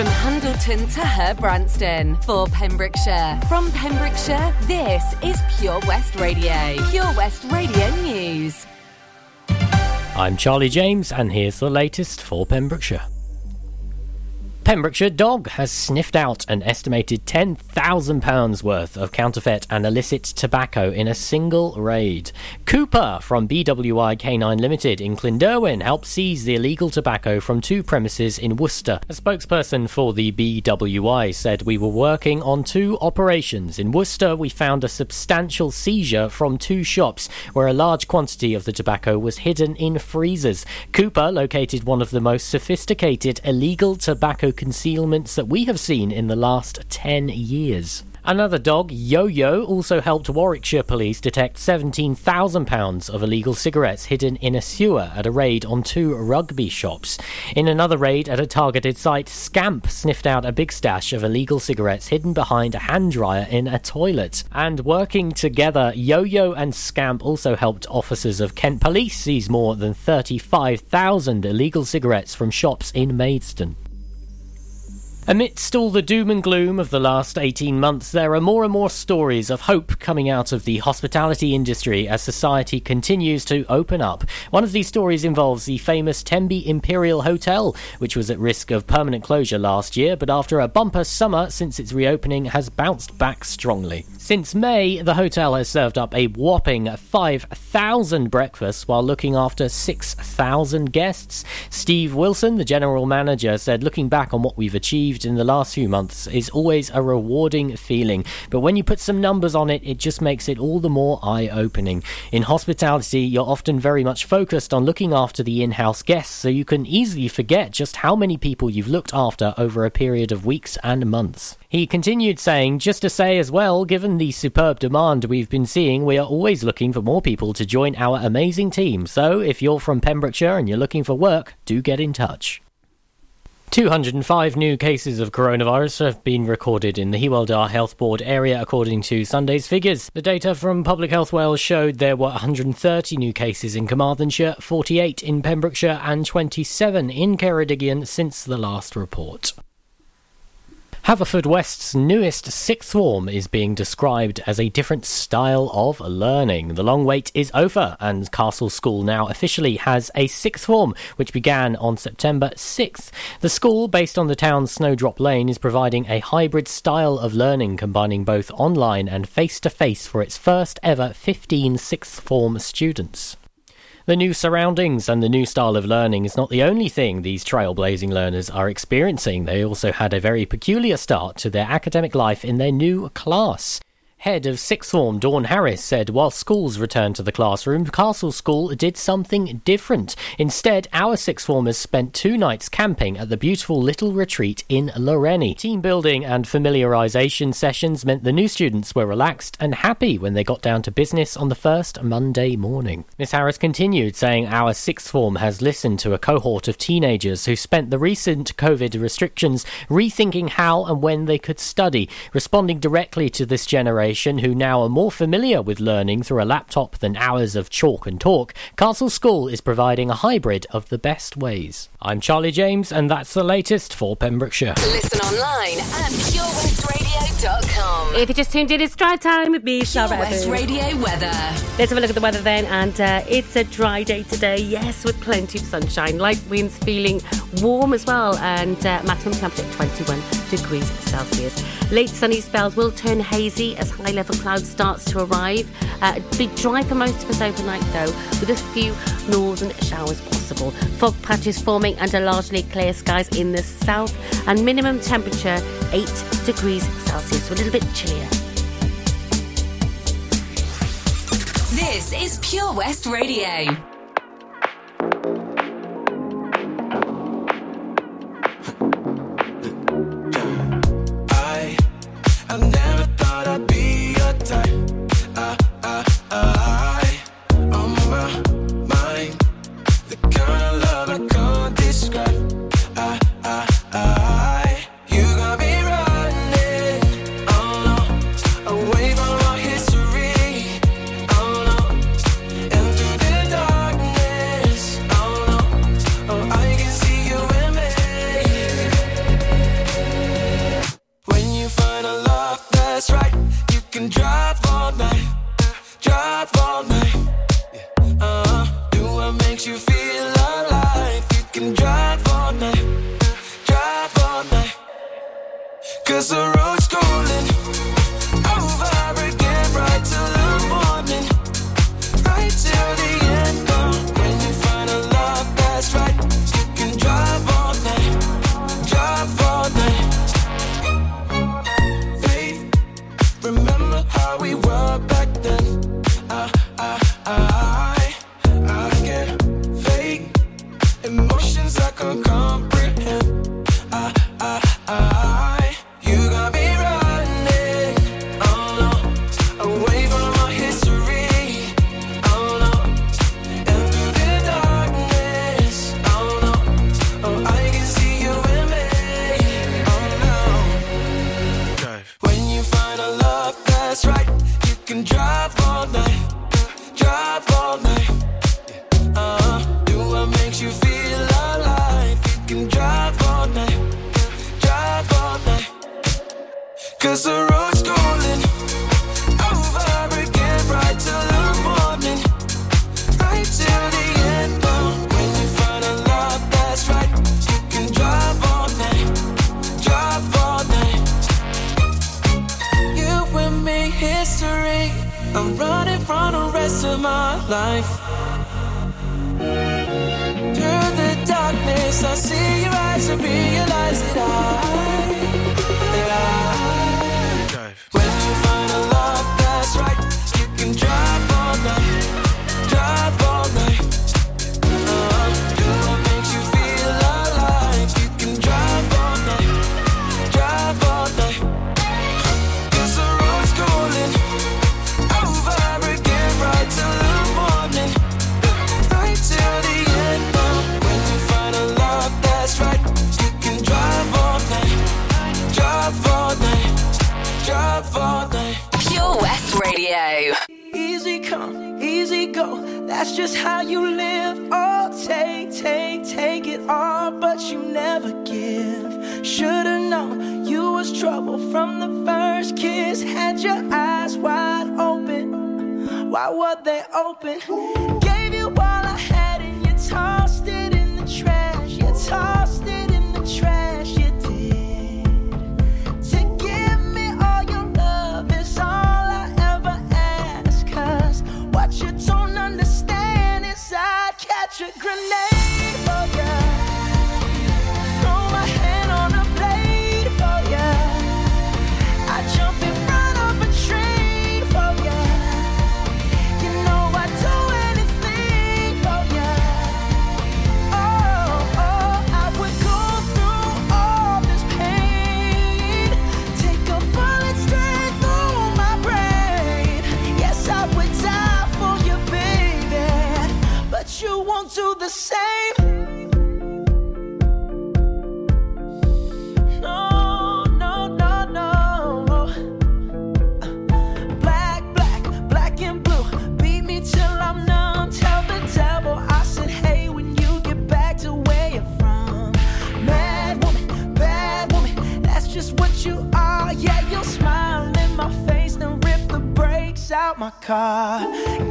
From Hundleton to Herbrandston for Pembrokeshire. From Pembrokeshire, this is Pure West Radio. Pure West Radio News. I'm Charlie James, and here's the latest for Pembrokeshire. Pembrokeshire Dog has sniffed out an estimated £10,000 worth of counterfeit and illicit tobacco in a single raid. Cooper from BWI K9 Limited in Clynderwen helped seize the illegal tobacco from two premises in Worcester. A spokesperson for the BWI said we were working on two operations. In Worcester, we found a substantial seizure from two shops where a large quantity of the tobacco was hidden in freezers. Cooper located one of the most sophisticated illegal tobacco concealments that we have seen in the last 10 years. Another dog, Yo Yo, also helped Warwickshire police detect £17,000 of illegal cigarettes hidden in a sewer at a raid on two rugby shops. In another raid at a targeted site, Scamp sniffed out a big stash of illegal cigarettes hidden behind a hand dryer in a toilet. And working together, Yo Yo and Scamp also helped officers of Kent Police seize more than 35,000 illegal cigarettes from shops in Maidstone. Amidst all the doom and gloom of the last 18 months, there are more and more stories of hope coming out of the hospitality industry as society continues to open up. One of these stories involves the famous Tenby Imperial Hotel, which was at risk of permanent closure last year, but after a bumper summer since its reopening has bounced back strongly. Since May, the hotel has served up a whopping 5,000 breakfasts while looking after 6,000 guests. Steve Wilson, the general manager, said looking back on what we've achieved in the last few months is always a rewarding feeling. But when you put some numbers on it, it just makes it all the more eye opening. In hospitality, you're often very much focused on looking after the in house guests, so you can easily forget just how many people you've looked after over a period of weeks and months. He continued saying, just to say as well, given the superb demand we've been seeing, we are always looking for more people to join our amazing team. So if you're from Pembrokeshire and you're looking for work, do get in touch. 205 new cases of coronavirus have been recorded in the Hywel Dda Health Board area, according to Sunday's figures. The data from Public Health Wales showed there were 130 new cases in Carmarthenshire, 48 in Pembrokeshire, and 27 in Ceredigion since the last report. Haverfordwest's newest sixth form is being described as a different style of learning. The long wait is over, and Castle School now officially has a sixth form, which began on September 6th. The school, based on the town's Snowdrop Lane, is providing a hybrid style of learning combining both online and face to face for its first ever 15 sixth form students. The new surroundings and the new style of learning is not the only thing these trailblazing learners are experiencing. They also had a very peculiar start to their academic life in their new class. Head of Sixth Form Dawn Harris said while schools returned to the classroom, Castle School did something different. Instead, our Sixth Formers spent two nights camping at the beautiful little retreat in Lawrenny. Team building and familiarisation sessions meant the new students were relaxed and happy when they got down to business on the first Monday morning. Miss Harris continued, saying our Sixth Form has listened to a cohort of teenagers who spent the recent COVID restrictions rethinking how and when they could study, responding directly to this generation who now are more familiar with learning through a laptop than hours of chalk and talk, Castle School is providing a hybrid of the best ways. I'm Charlie James, and that's the latest for Pembrokeshire. Listen online at purewestradio.com. If you just tuned in, it's drive time with me, Sarah. Pure West Radio weather. Let's have a look at the weather then, and uh, it's a dry day today. Yes, with plenty of sunshine, light winds, feeling warm as well, and uh, maximum temperature 21 degrees Celsius. Late sunny spells will turn hazy as high level cloud starts to arrive. Uh, be dry for most of us overnight though, with a few northern showers possible. Fog patches forming under largely clear skies in the south, and minimum temperature 8 degrees Celsius, so a little bit chillier. This is Pure West Radio. forgive. Should've known you was trouble from the first kiss. Had your eyes wide open. Why were they open? my car.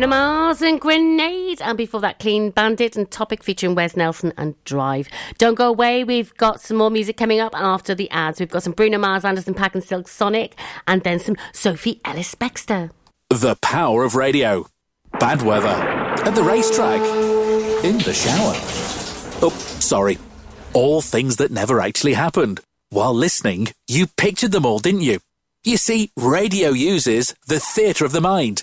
Bruno Mars and Grenade. And before that, Clean Bandit and Topic featuring Wes Nelson and Drive. Don't go away. We've got some more music coming up after the ads. We've got some Bruno Mars, Anderson Paak and Silk Sonic, and then some Sophie Ellis Bextor. The power of radio. Bad weather. At the racetrack. In the shower. Oh, sorry. All things that never actually happened. While listening, you pictured them all, didn't you? You see, radio uses the theatre of the mind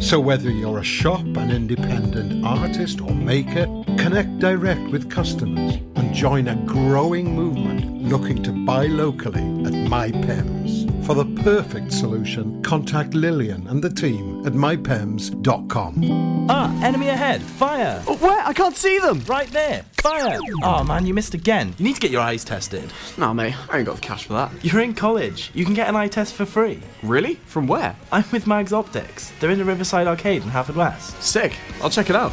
So, whether you're a shop, an independent artist, or maker, connect direct with customers and join a growing movement looking to buy locally at MyPems. For the perfect solution, contact Lillian and the team at mypems.com. Ah, enemy ahead! Fire! Oh, where? I can't see them! Right there! Fire! Oh man, you missed again. You need to get your eyes tested. Nah, mate, I ain't got the cash for that. You're in college. You can get an eye test for free. Really? From where? I'm with Mags Optics. They're in the Riverside Arcade in Haverfordwest. Sick. I'll check it out.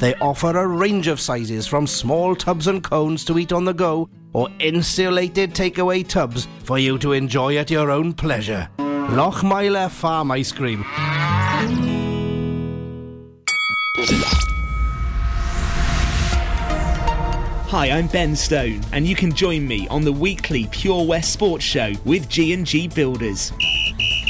They offer a range of sizes from small tubs and cones to eat on the go or insulated takeaway tubs for you to enjoy at your own pleasure. Lochmeyler Farm Ice Cream. Hi, I'm Ben Stone, and you can join me on the weekly Pure West Sports Show with G&G Builders.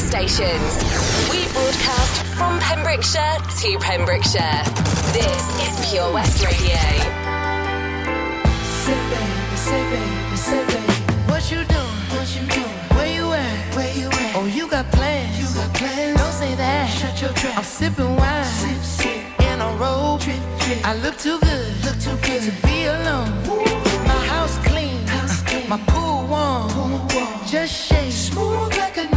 stations, we broadcast from Pembrokeshire to Pembrokeshire. This is Pure West Radio. Say baby, say baby, say baby, what you doing? What you doing? Where you at? Where you at? Oh, you got plans? You got plans? Don't say that. Shut your trap. I'm sipping wine. Sip, sip. In a robe. Trip, trip. I look too good. Look too good to be alone. My house clean. House clean. My pool warm. Pool warm. Just shake. Smooth like a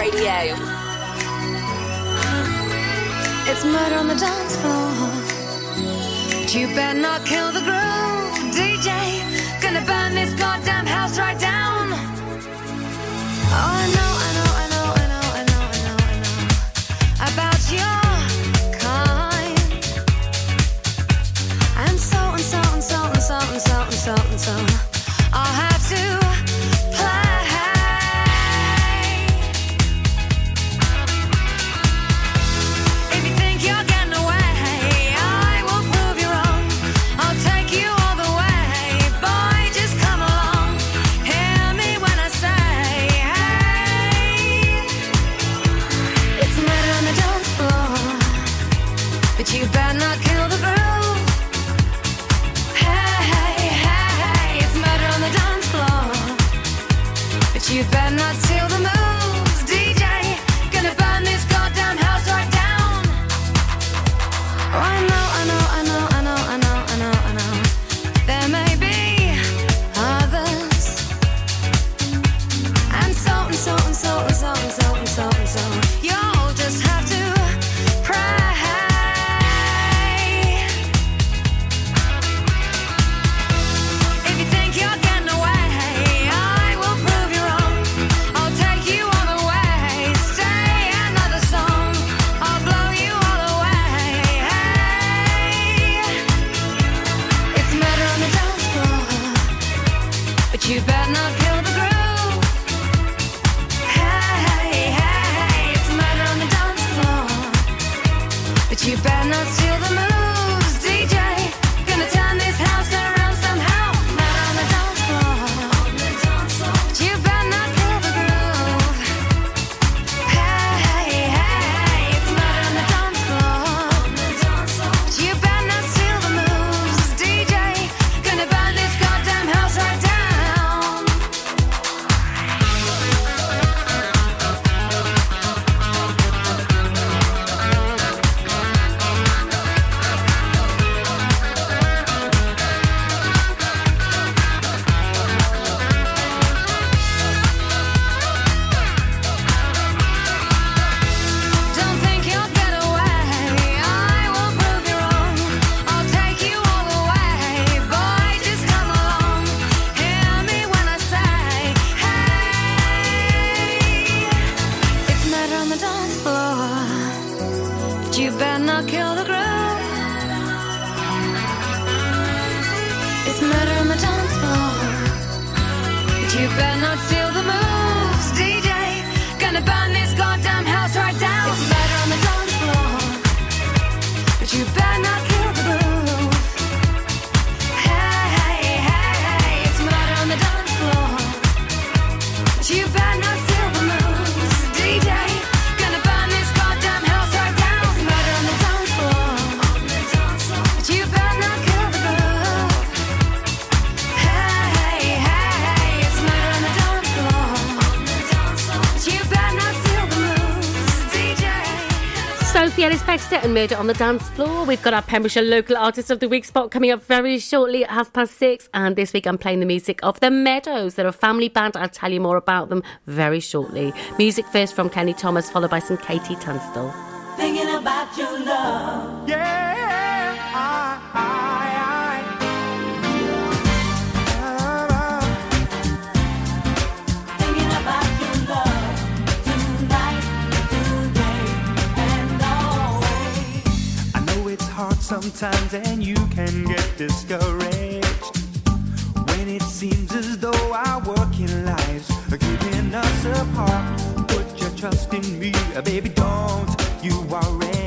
Radio. It's murder on the dance floor. You better not kill the girl. and it on the dance floor. We've got our Pembrokeshire Local Artist of the Week spot coming up very shortly at half past six. And this week I'm playing the music of The Meadows. They're a family band. I'll tell you more about them very shortly. Music first from Kenny Thomas, followed by some KT Tunstall. Thinking about your love. Yeah. sometimes and you can get discouraged. When it seems as though our working lives are keeping us apart put your trust in me baby don't you worry.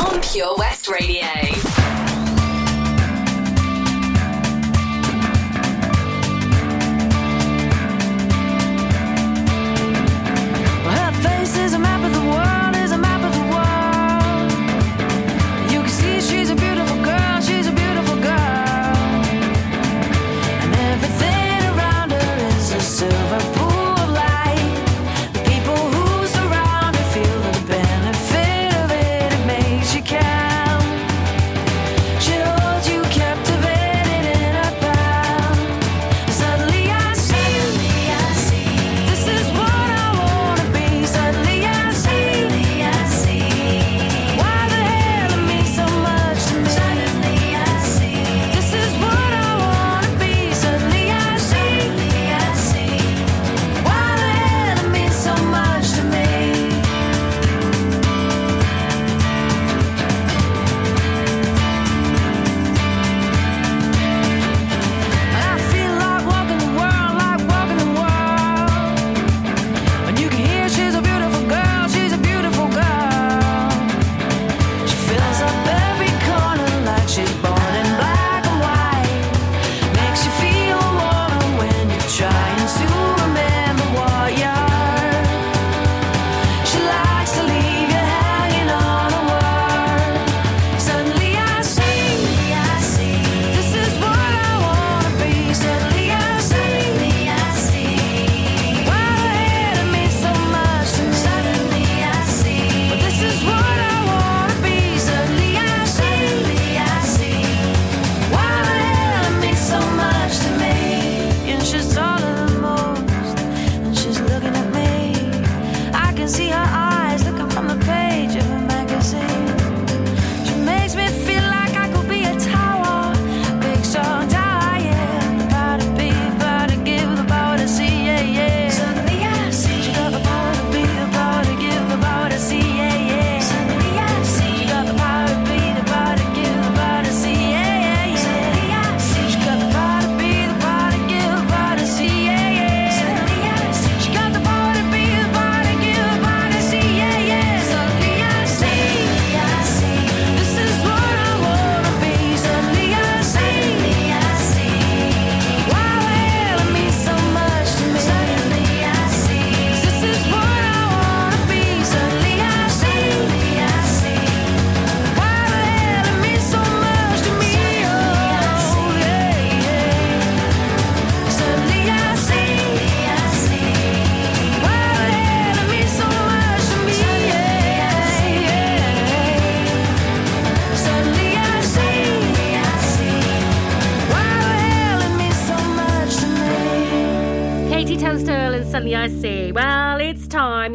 On Pure West Radio.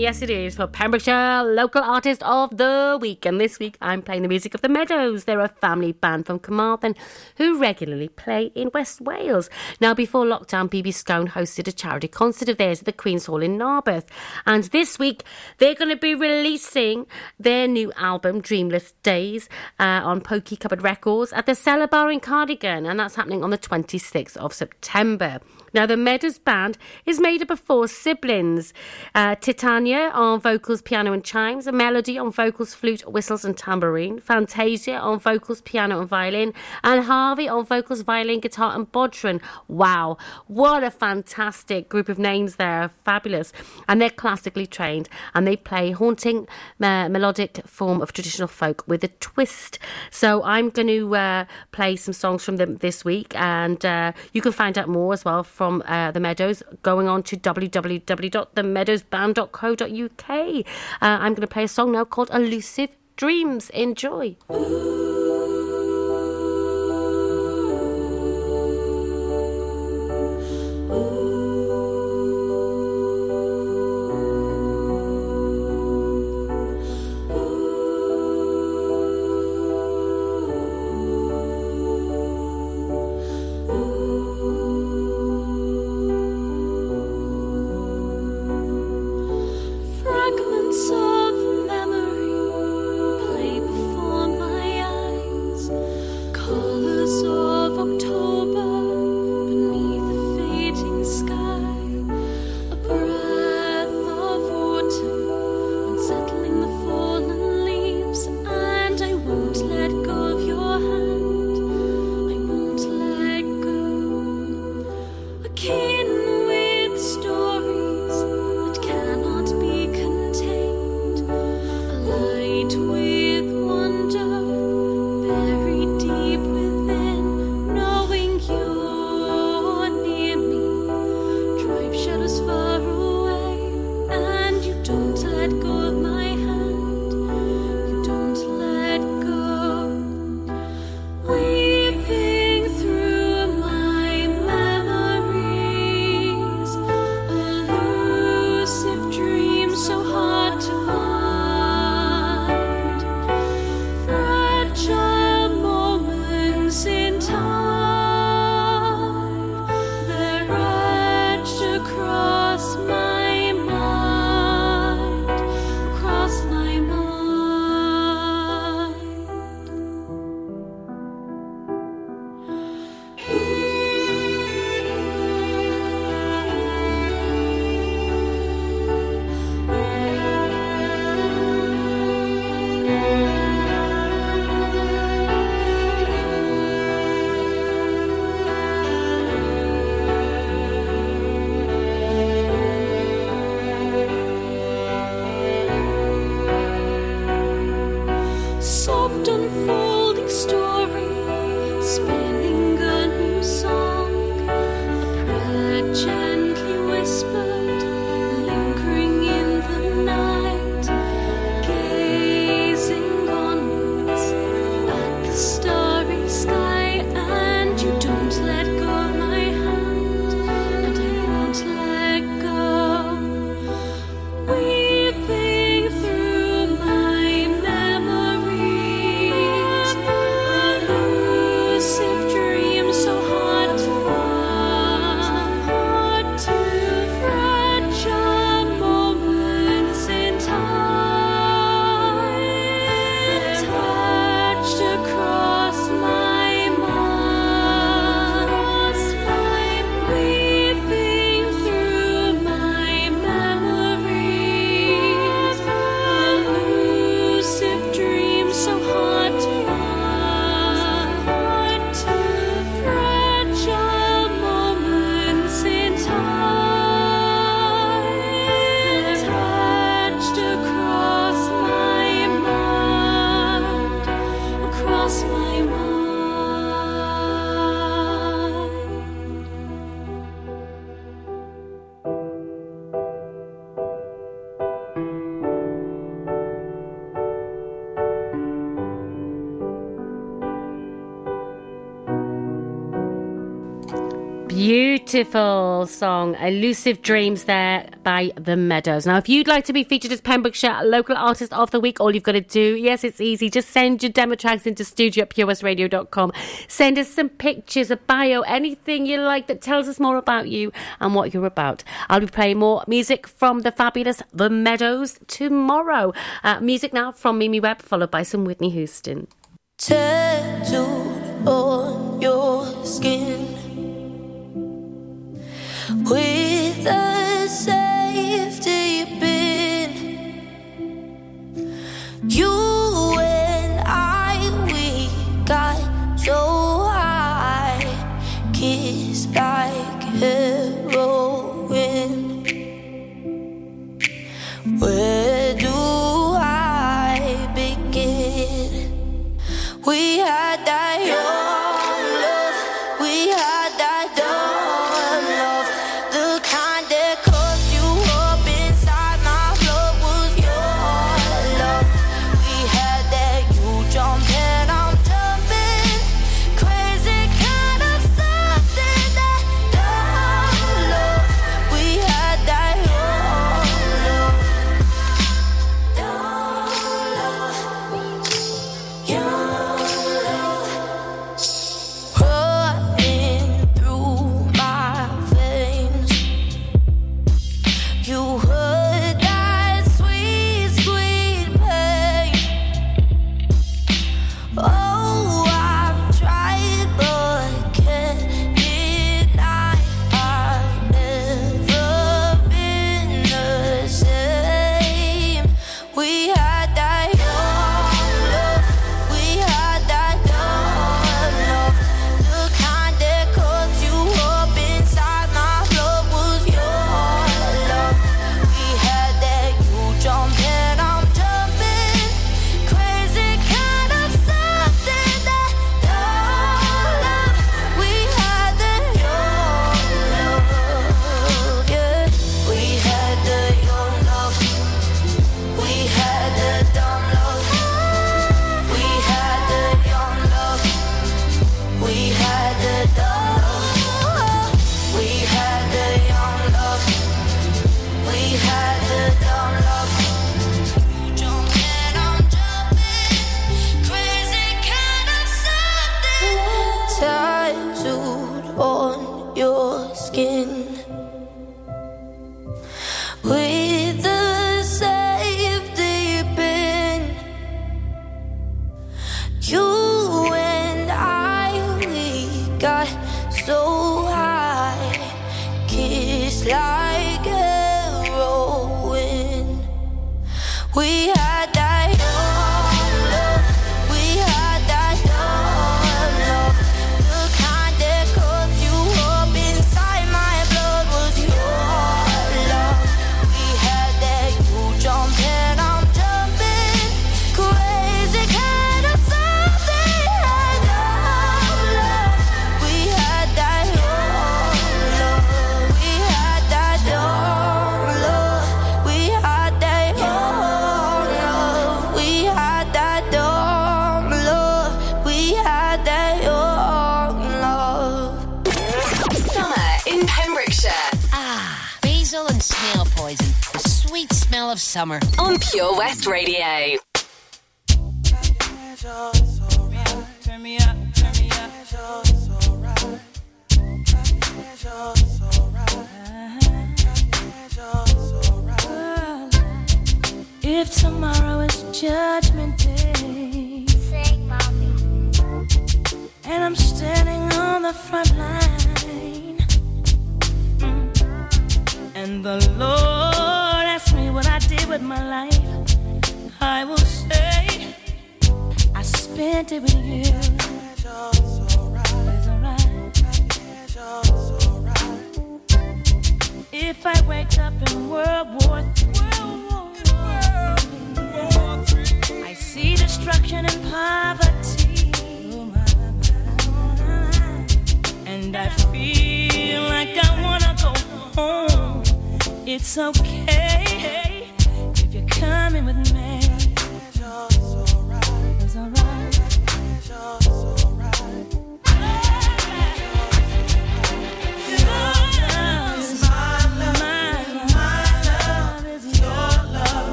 Yes, it is for Pembrokeshire Local Artist of the Week. And this week, I'm playing the music of the Meadows. They're a family band from Carmarthen who regularly play in West Wales. Now, before lockdown, BB Scone hosted a charity concert of theirs at the Queen's Hall in Narberth. And this week, they're going to be releasing their new album, Dreamless Days, uh, on Pokey Cupboard Records at the Cellar Bar in Cardigan. And that's happening on the 26th of September. Now, the Meadows Band is made up of four siblings uh, Titania on vocals, piano, and chimes, a Melody on vocals, flute, whistles, and tambourine, Fantasia on vocals, piano, and violin, and Harvey on vocals, violin, guitar, and bodhran. Wow, what a fantastic group of names there! Fabulous. And they're classically trained and they play haunting uh, melodic form of traditional folk with a twist. So, I'm going to uh, play some songs from them this week, and uh, you can find out more as well from uh, the Meadows going on to www.themeadowsband.co.uk. Uh, I'm going to play a song now called Elusive Dreams. Enjoy. Beautiful song, Elusive Dreams, there by The Meadows. Now, if you'd like to be featured as Pembrokeshire Local Artist of the Week, all you've got to do, yes, it's easy. Just send your demo tracks into studio at purewestradio.com. Send us some pictures, a bio, anything you like that tells us more about you and what you're about. I'll be playing more music from the fabulous The Meadows tomorrow. Uh, music now from Mimi Webb, followed by some Whitney Houston. tattooed on your skin with a safety pin. You and I, we got so high, kissed like heroin. Where do I begin? We had that smell of summer. On Pure West Radio. Turn me up, turn me up. If tomorrow is judgment day, sing, mommy. And I'm standing on the front line, Mm. and the Lord asks me what I did with my life, I will say, I spent it with you. It's. If I wake up in World War III, I see destruction and poverty, and I feel like I wanna go home. It's okay if you're coming with me.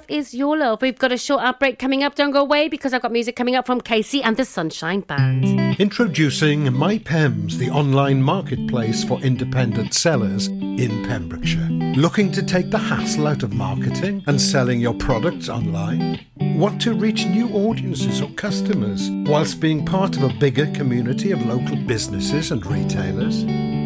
Love Is Your Love. We've got a short outbreak coming up. Don't go away because I've got music coming up from KC and the Sunshine Band. Introducing MyPems, the online marketplace for independent sellers in Pembrokeshire. Looking to take the hassle out of marketing and selling your products online? Want to reach new audiences or customers whilst being part of a bigger community of local businesses and retailers?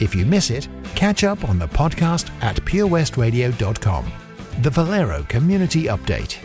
If you miss it, catch up on the podcast at purewestradio.com. The Valero Community Update.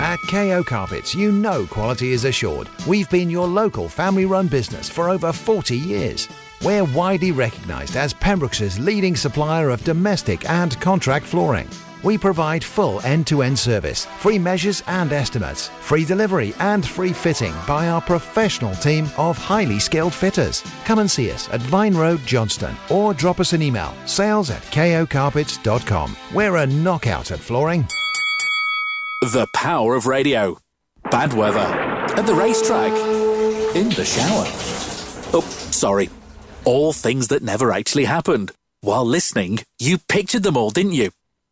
At KO Carpets, you know quality is assured. We've been your local family run business for over 40 years. We're widely recognised as Pembrokeshire's leading supplier of domestic and contract flooring. We provide full end to end service, free measures and estimates, free delivery and free fitting by our professional team of highly skilled fitters. Come and see us at Vine Road, Johnston, or drop us an email sales at kocarpets.com. We're a knockout at flooring. The power of radio. Bad weather. At the racetrack. In the shower. Oh, sorry. All things that never actually happened. While listening, you pictured them all, didn't you?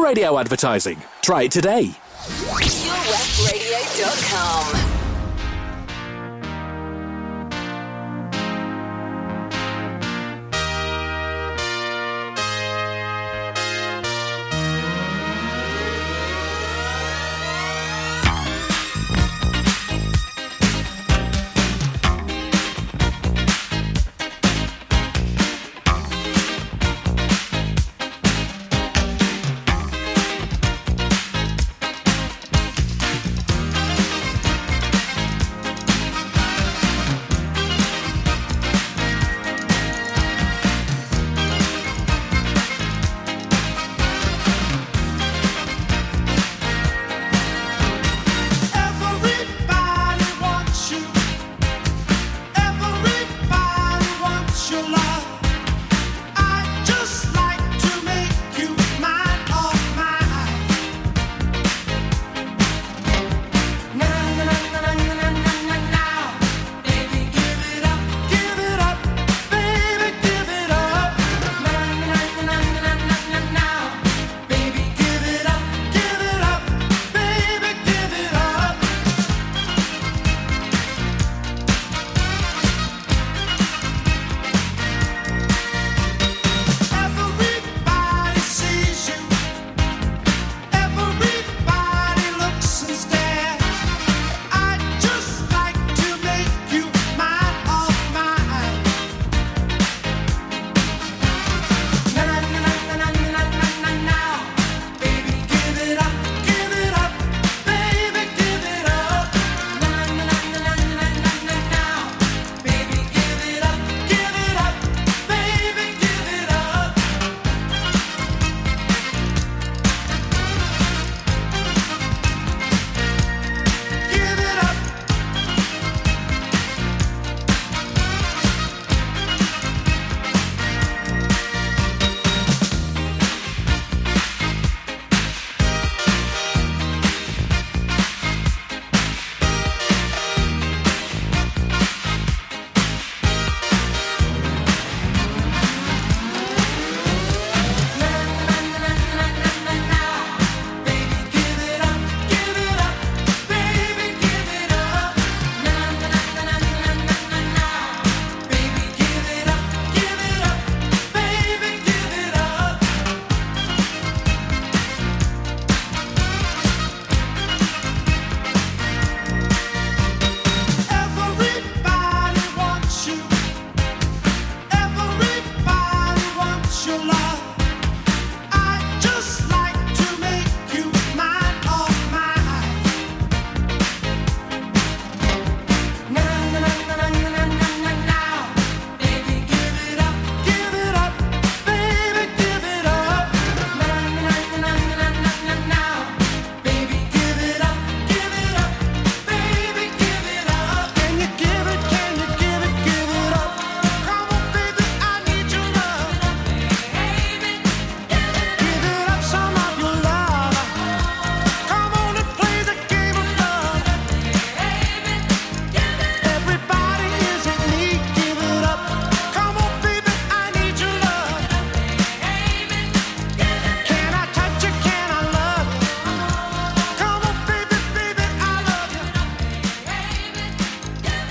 Radio advertising. Try it today. PureWestRadio.com.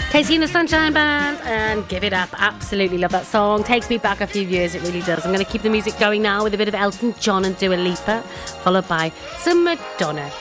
KC and the Sunshine Band and Give It Up. Absolutely love that song. Takes me back a few years, it really does. I'm going to keep the music going now with a bit of Elton John and Dua Lipa, followed by some Madonna.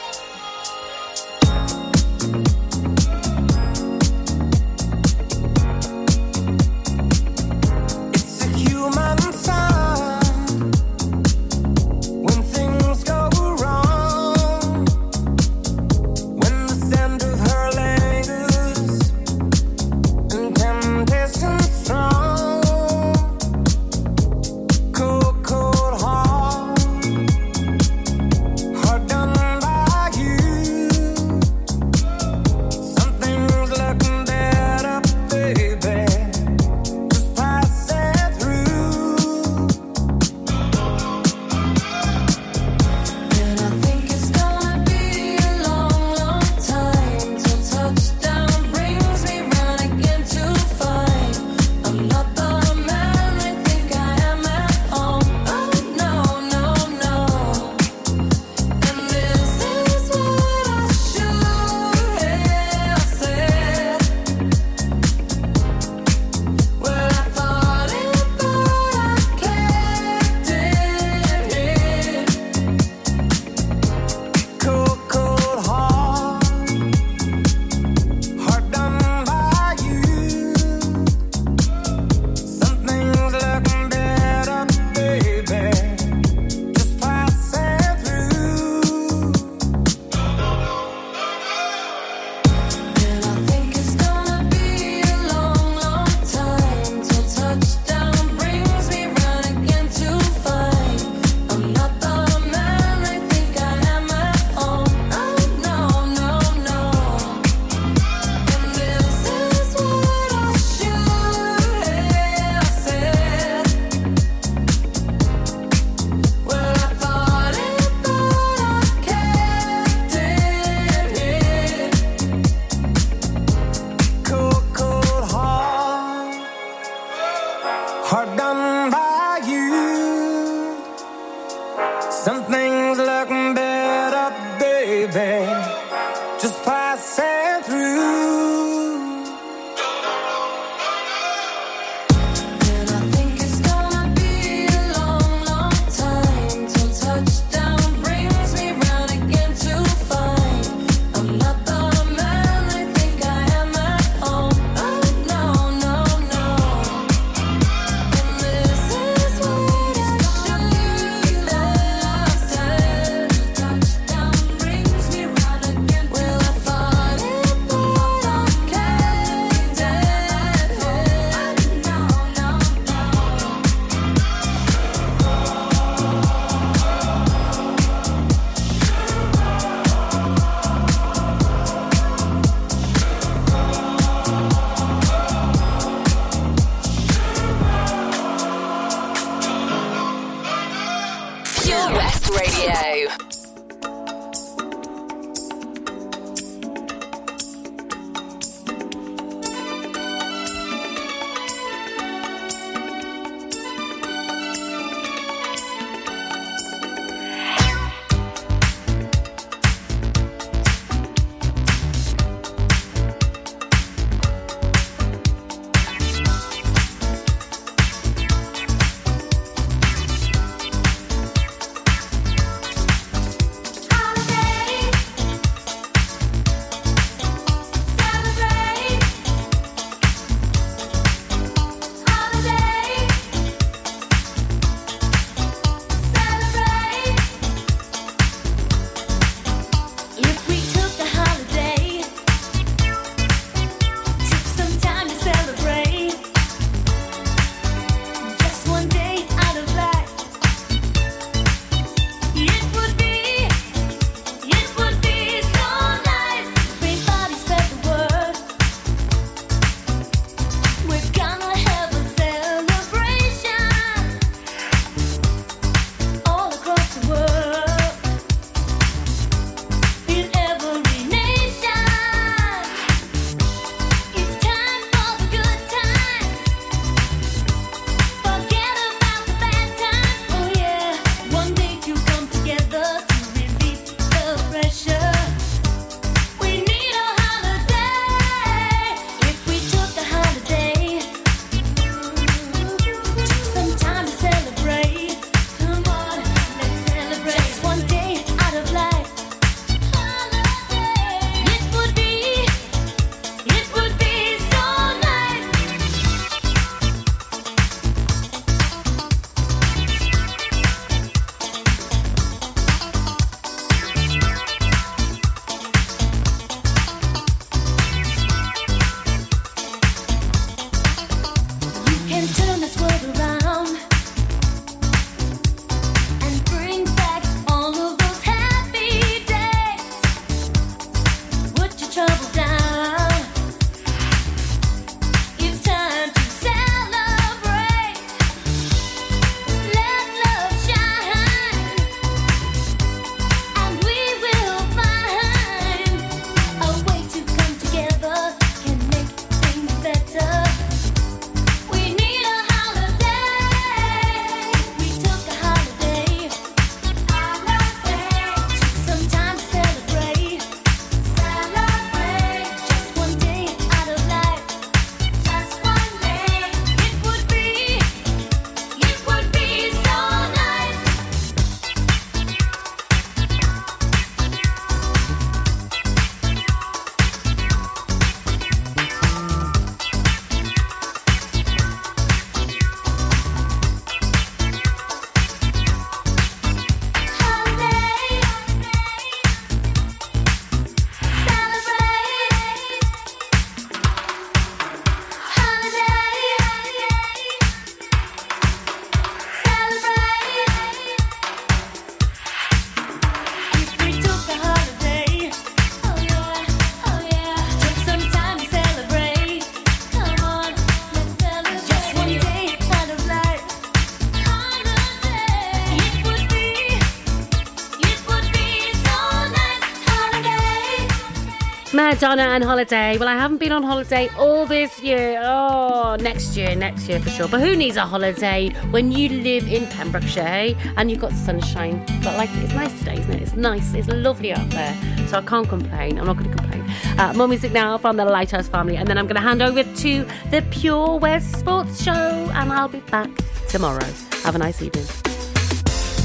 Madonna and holiday. Well, I haven't been on holiday all this year. Oh, next year, next year for sure. But who needs a holiday when you live in Pembrokeshire and you've got sunshine? But like, it's nice today, isn't it? It's nice. It's lovely out there. So I can't complain. I'm not going to complain. Uh, more music now from the Lighthouse family, and then I'm going to hand over to the Pure West Sports Show, and I'll be back tomorrow. Have a nice evening.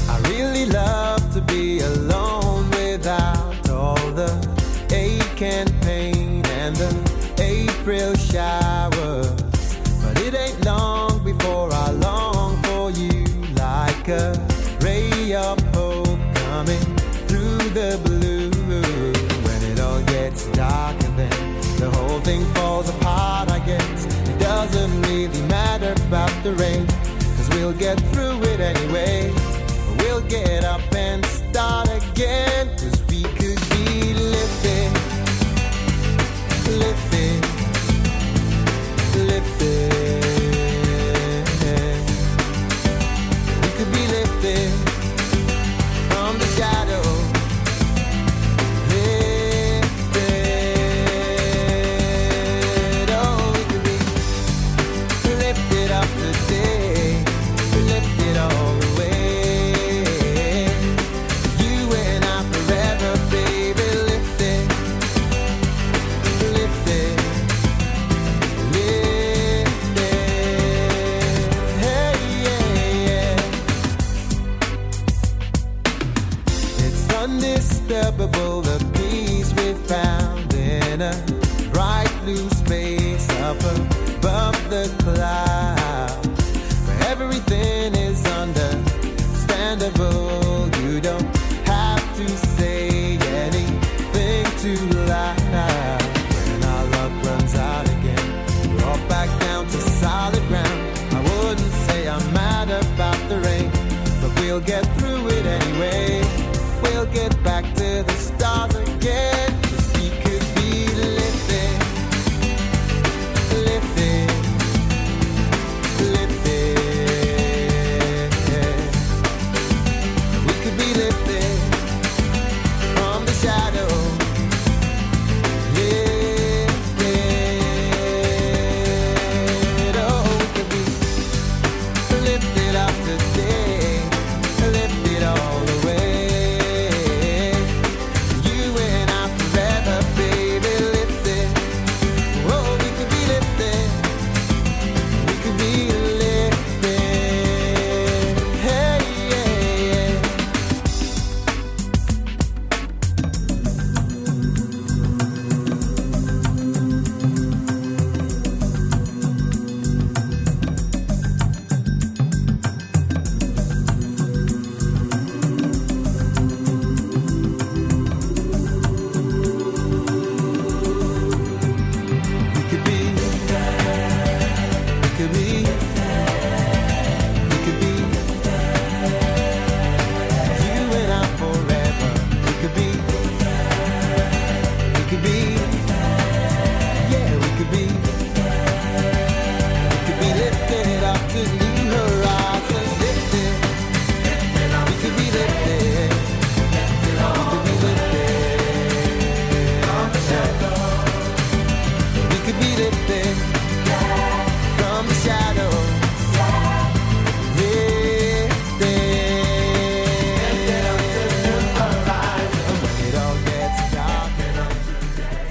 I really love to be alone without all the showers. But it ain't long before I long for you like a ray of hope coming through the blue. When it all gets dark and then the whole thing falls apart, I guess it doesn't really matter about the rain. Cause we'll get through it anyway. We'll get up and start again. The clouds where everything is understandable. You don't have to say anything too loud. When our luck runs out again, we're all back down to solid ground. I wouldn't say I'm mad about the rain, but we'll get through it anyway. We'll get back to the start